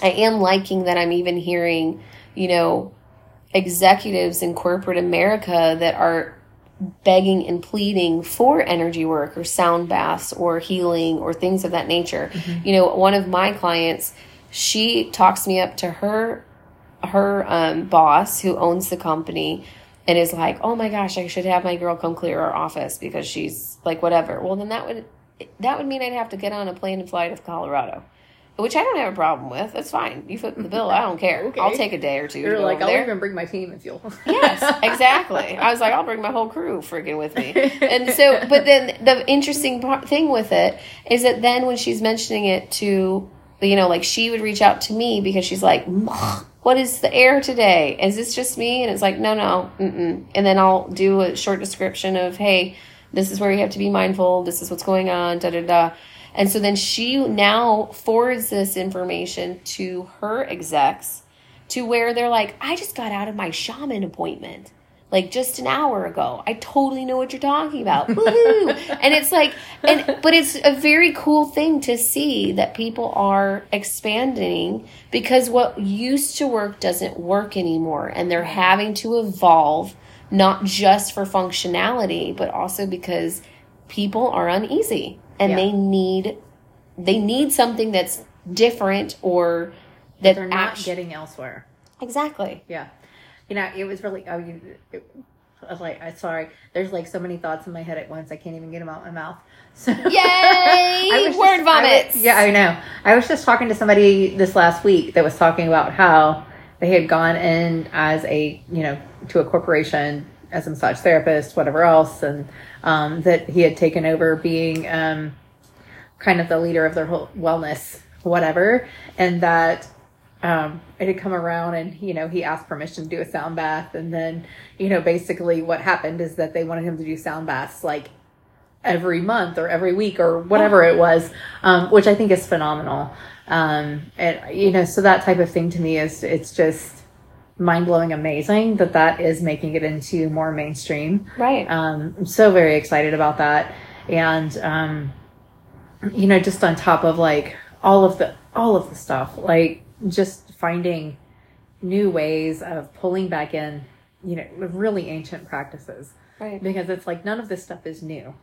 I am liking that I'm even hearing, you know, executives in corporate America that are begging and pleading for energy work or sound baths or healing or things of that nature. Mm-hmm. You know, one of my clients, she talks me up to her her um, boss who owns the company and is like, "Oh my gosh, I should have my girl come clear our office because she's like whatever." Well, then that would that would mean I'd have to get on a plane and fly to Colorado, which I don't have a problem with. That's fine. You foot the bill. I don't care. [LAUGHS] Okay. I'll take a day or two. to you're go like over I'll there. even bring my team if you'll. [LAUGHS] Yes, exactly. I was like, I'll bring my whole crew freaking with me. [LAUGHS] And so, but then the interesting part, thing with it is that then when she's mentioning it to, you know, like she would reach out to me because she's like, "Ma, what is the air today? Is this just me? And it's like, no, no. Mm-mm. And then I'll do a short description of, hey, this is where you have to be mindful. This is what's going on, da da da. And so then she now forwards this information to her execs to where they're like, I just got out of my shaman appointment like just an hour ago. I totally know what you're talking about. Woohoo! [LAUGHS] and it's like, and but it's a very cool thing to see that people are expanding because what used to work doesn't work anymore, and they're having to evolve not just for functionality, but also because people are uneasy and Yeah. they need they need something that's different or that They're not actu- getting elsewhere. exactly. Yeah. You know, it was really, I mean, it, I was like, I'm sorry. There's like so many thoughts in my head at once. I can't even get them out of my mouth. [LAUGHS] So, Yay! [LAUGHS] I was Word just- I vomits. was- yeah, I know. I was just talking to somebody this last week that was talking about how they had gone in as a, you know, to a corporation as a massage therapist, whatever else, and um, that he had taken over being um, kind of the leader of their whole wellness, whatever, and that um, it had come around and you know he asked permission to do a sound bath and then you know basically what happened is that they wanted him to do sound baths like every month or every week or whatever it was um, which i think is phenomenal um, and you know so that type of thing to me is it's just mind-blowing amazing that that is making it into more mainstream Right. um, I'm so very excited about that. And, um, you know, just on top of like all of the, all of the stuff, like just finding new ways of pulling back in, you know, really ancient practices right. because it's like none of this stuff is new.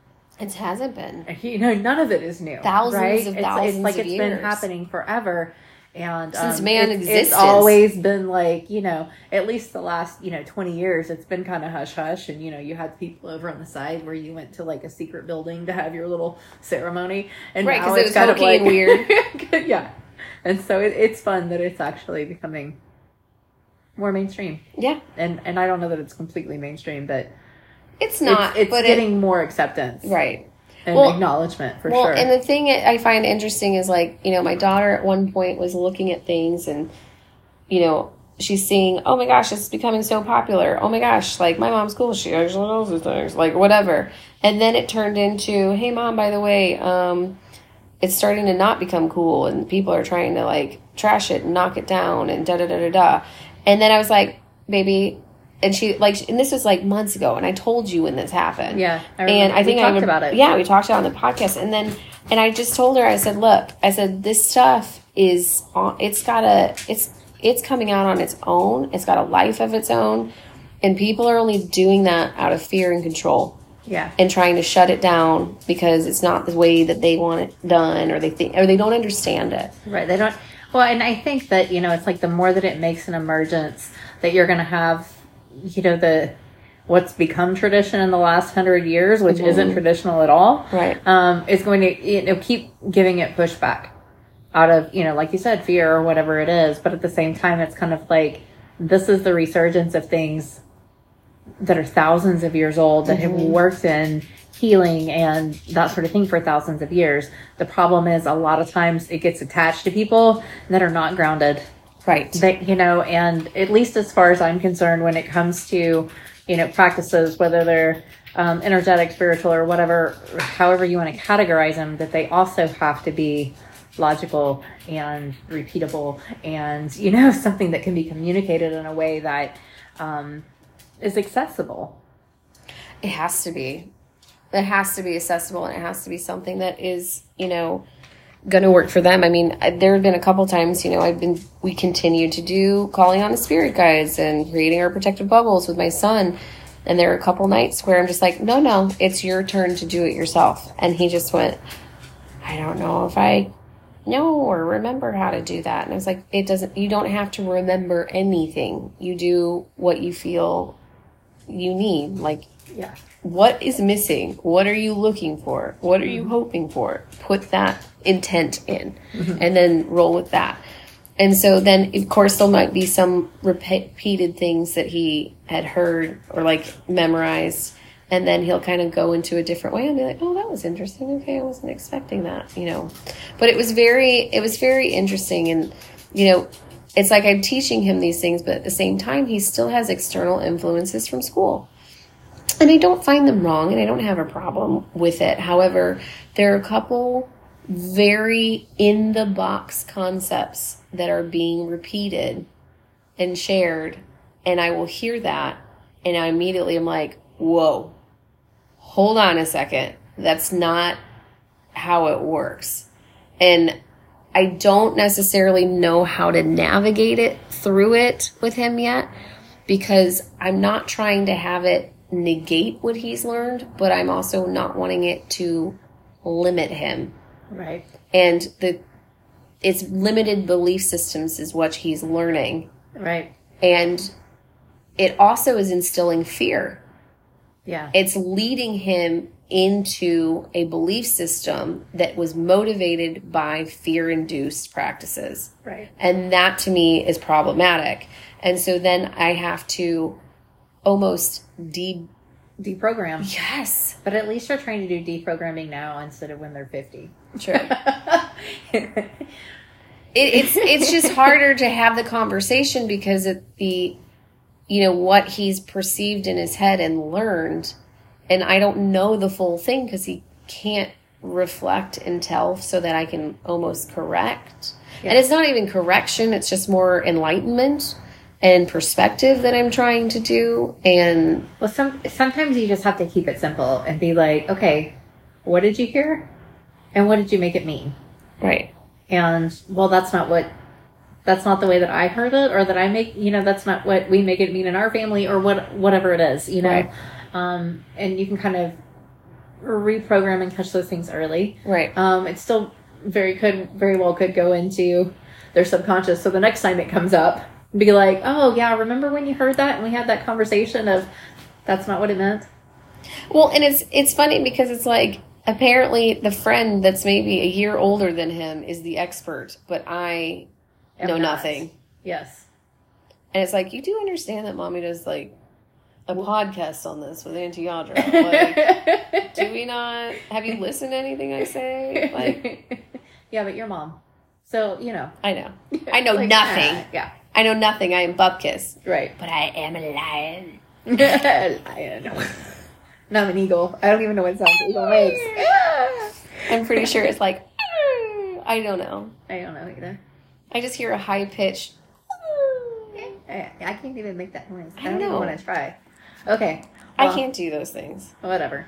It hasn't been. [LAUGHS] You know, none of it is new. Thousands right? of it's, thousands it's like it's been happening forever. And Since um, man it's, it's always been like you know at least the last you know 20 years it's been kind of hush hush and you know you had people over on the side where you went to like a secret building to have your little ceremony and Right, now 'cause it was kind of like weird. [LAUGHS] yeah and so it, it's fun that it's actually becoming more mainstream Yeah. and and i don't know that it's completely mainstream but It's not. it's, it's getting more acceptance right. and Well- acknowledgement for well, sure and the thing I find interesting is like, you know, my daughter at one point was looking at things and, you know, she's seeing, oh my gosh, it's becoming so popular. Oh my gosh, like my mom's cool. She actually knows these things, like whatever. And then it turned into, hey mom, by the way, um, it's starting to not become cool and people are trying to like trash it and knock it down and da da da da da. And then I was like, baby, and she like, and this was like months ago, and I told you when this happened. Yeah, I and remember. I We think I talked would- about it. Yeah, we talked about it on the podcast, and then and I just told her, I said, look, I said this stuff is on. It's got a. It's it's coming out on its own. It's got a life of its own, and people are only doing that out of fear and control yeah and trying to shut it down because it's not the way that they want it done or they think or they don't understand it. Right. They don't. Well, and I think that you know, it's like the more that it makes an emergence, that you're going to have, you know, the what's become tradition in the last hundred years, which isn't traditional at all, Right. um, is going to you know keep giving it pushback out of you know like you said fear or whatever it is. But at the same time, it's kind of like this is the resurgence of things that are thousands of years old that have worked in healing and that sort of thing for thousands of years. The problem is a lot of times it gets attached to people that are not grounded Right. that you know and at least as far as i'm concerned when it comes to you know practices whether they're um, energetic spiritual or whatever however you want to categorize them that they also have to be logical and repeatable and you know [LAUGHS] something that can be communicated in a way that um, is accessible It has to be. It has to be accessible and it has to be something that is, you know, going to work for them. I mean, there have been a couple times, you know, I've been, we continue to do calling on the spirit guides and creating our protective bubbles with my son. And there are a couple nights where I'm just like, no, no, it's your turn to do it yourself. And he just went, I don't know if I know or remember how to do that. And I was like, it doesn't, you don't have to remember anything. You do what you feel you need. Like, yeah what is missing? What are you looking for? What are you mm-hmm. hoping for? Put that intent in mm-hmm. and then roll with that. And so then, of course, there might be some repeated things that he had heard or like memorized. And then he'll kind of go into a different way and be like, oh, that was interesting. Okay, I wasn't expecting that, you know. But it was very, it was very interesting. And, you know, it's like I'm teaching him these things, but at the same time, he still has external influences from school and I don't find them wrong and I don't have a problem with it. However, there are a couple very in the box concepts that are being repeated and shared and I will hear that and I immediately am like, "Whoa. Hold on a second. That's not how it works." And I don't necessarily know how to navigate it through it with him yet because I'm not trying to have it negate what he's learned, but I'm also not wanting it to limit him. right And the it's limited belief systems is what he's learning. right And it also is instilling fear. yeah It's leading him into a belief system that was motivated by fear induced practices. right And that to me is problematic. And so then I have to almost de deprogram yes, but at least you're trying to do deprogramming now instead of when they're 50 true. [LAUGHS] It, it's it's just harder to have the conversation because it the you know what he's perceived in his head and learned, and I don't know the full thing because he can't reflect and tell so that I can almost correct. And it's not even correction; it's just more enlightenment and perspective that I'm trying to do. And Well, some sometimes you just have to keep it simple and be like, okay, what did you hear, and what did you make it mean? right, And well, that's not what that's not the way that I heard it, or that I make you know that's not what we make it mean in our family, or what whatever it is, you know. Right. Um, and you can kind of reprogram and catch those things early. right, Um, it still very could very well could go into their subconscious. So the next time it comes up, be like, oh yeah, remember when you heard that and we had that conversation of that's not what it meant. Well, and it's it's funny because it's like apparently the friend that's maybe a year older than him is the expert, but I Am know not. nothing. Yes. And it's like you do understand that mommy does like a podcast on this with Auntie Audra. [LAUGHS] Like, do we not? Have you listened to anything I say? Like, [LAUGHS] yeah, but your mom. So you know, I know, [LAUGHS] I know Like, nothing. ah, yeah, I know nothing. I am bupkis, right. but I am a lion. Lion. No, I'm an eagle. I don't even know what sound an eagle makes. I'm pretty sure it's like I don't know. I don't know either. I just hear a high pitch. I, I can't even make that noise. I, I don't even know. want to try. Okay. I can't do those things. Whatever.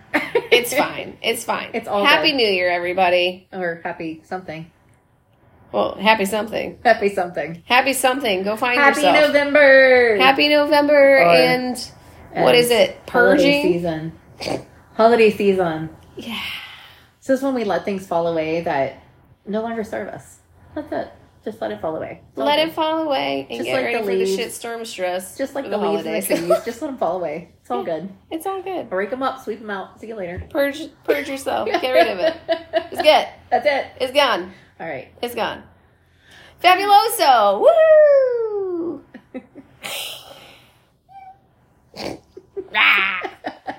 It's [LAUGHS] fine. It's fine. It's all Happy good. New Year, everybody. or happy something. Well, happy something. Happy something. Happy something. Go find Happy yourself. Happy November. Happy November Or- and what And is it? Holiday Purging. season. Holiday season. Yeah. So this is when we let things fall away that no longer serve us. That's it. Just let it fall away. It's let it fall away and just get like ready the for the shitstorm stress. Just like the, the leaves holidays. in the trees. just let them fall away. It's all good. It's all good. Break them up. Sweep them out. See you later. Purge, purge yourself. get rid of it. [LAUGHS] It's good. That's it. It's gone. All right. It's gone. Fabuloso. Woo! [LAUGHS] [LAUGHS]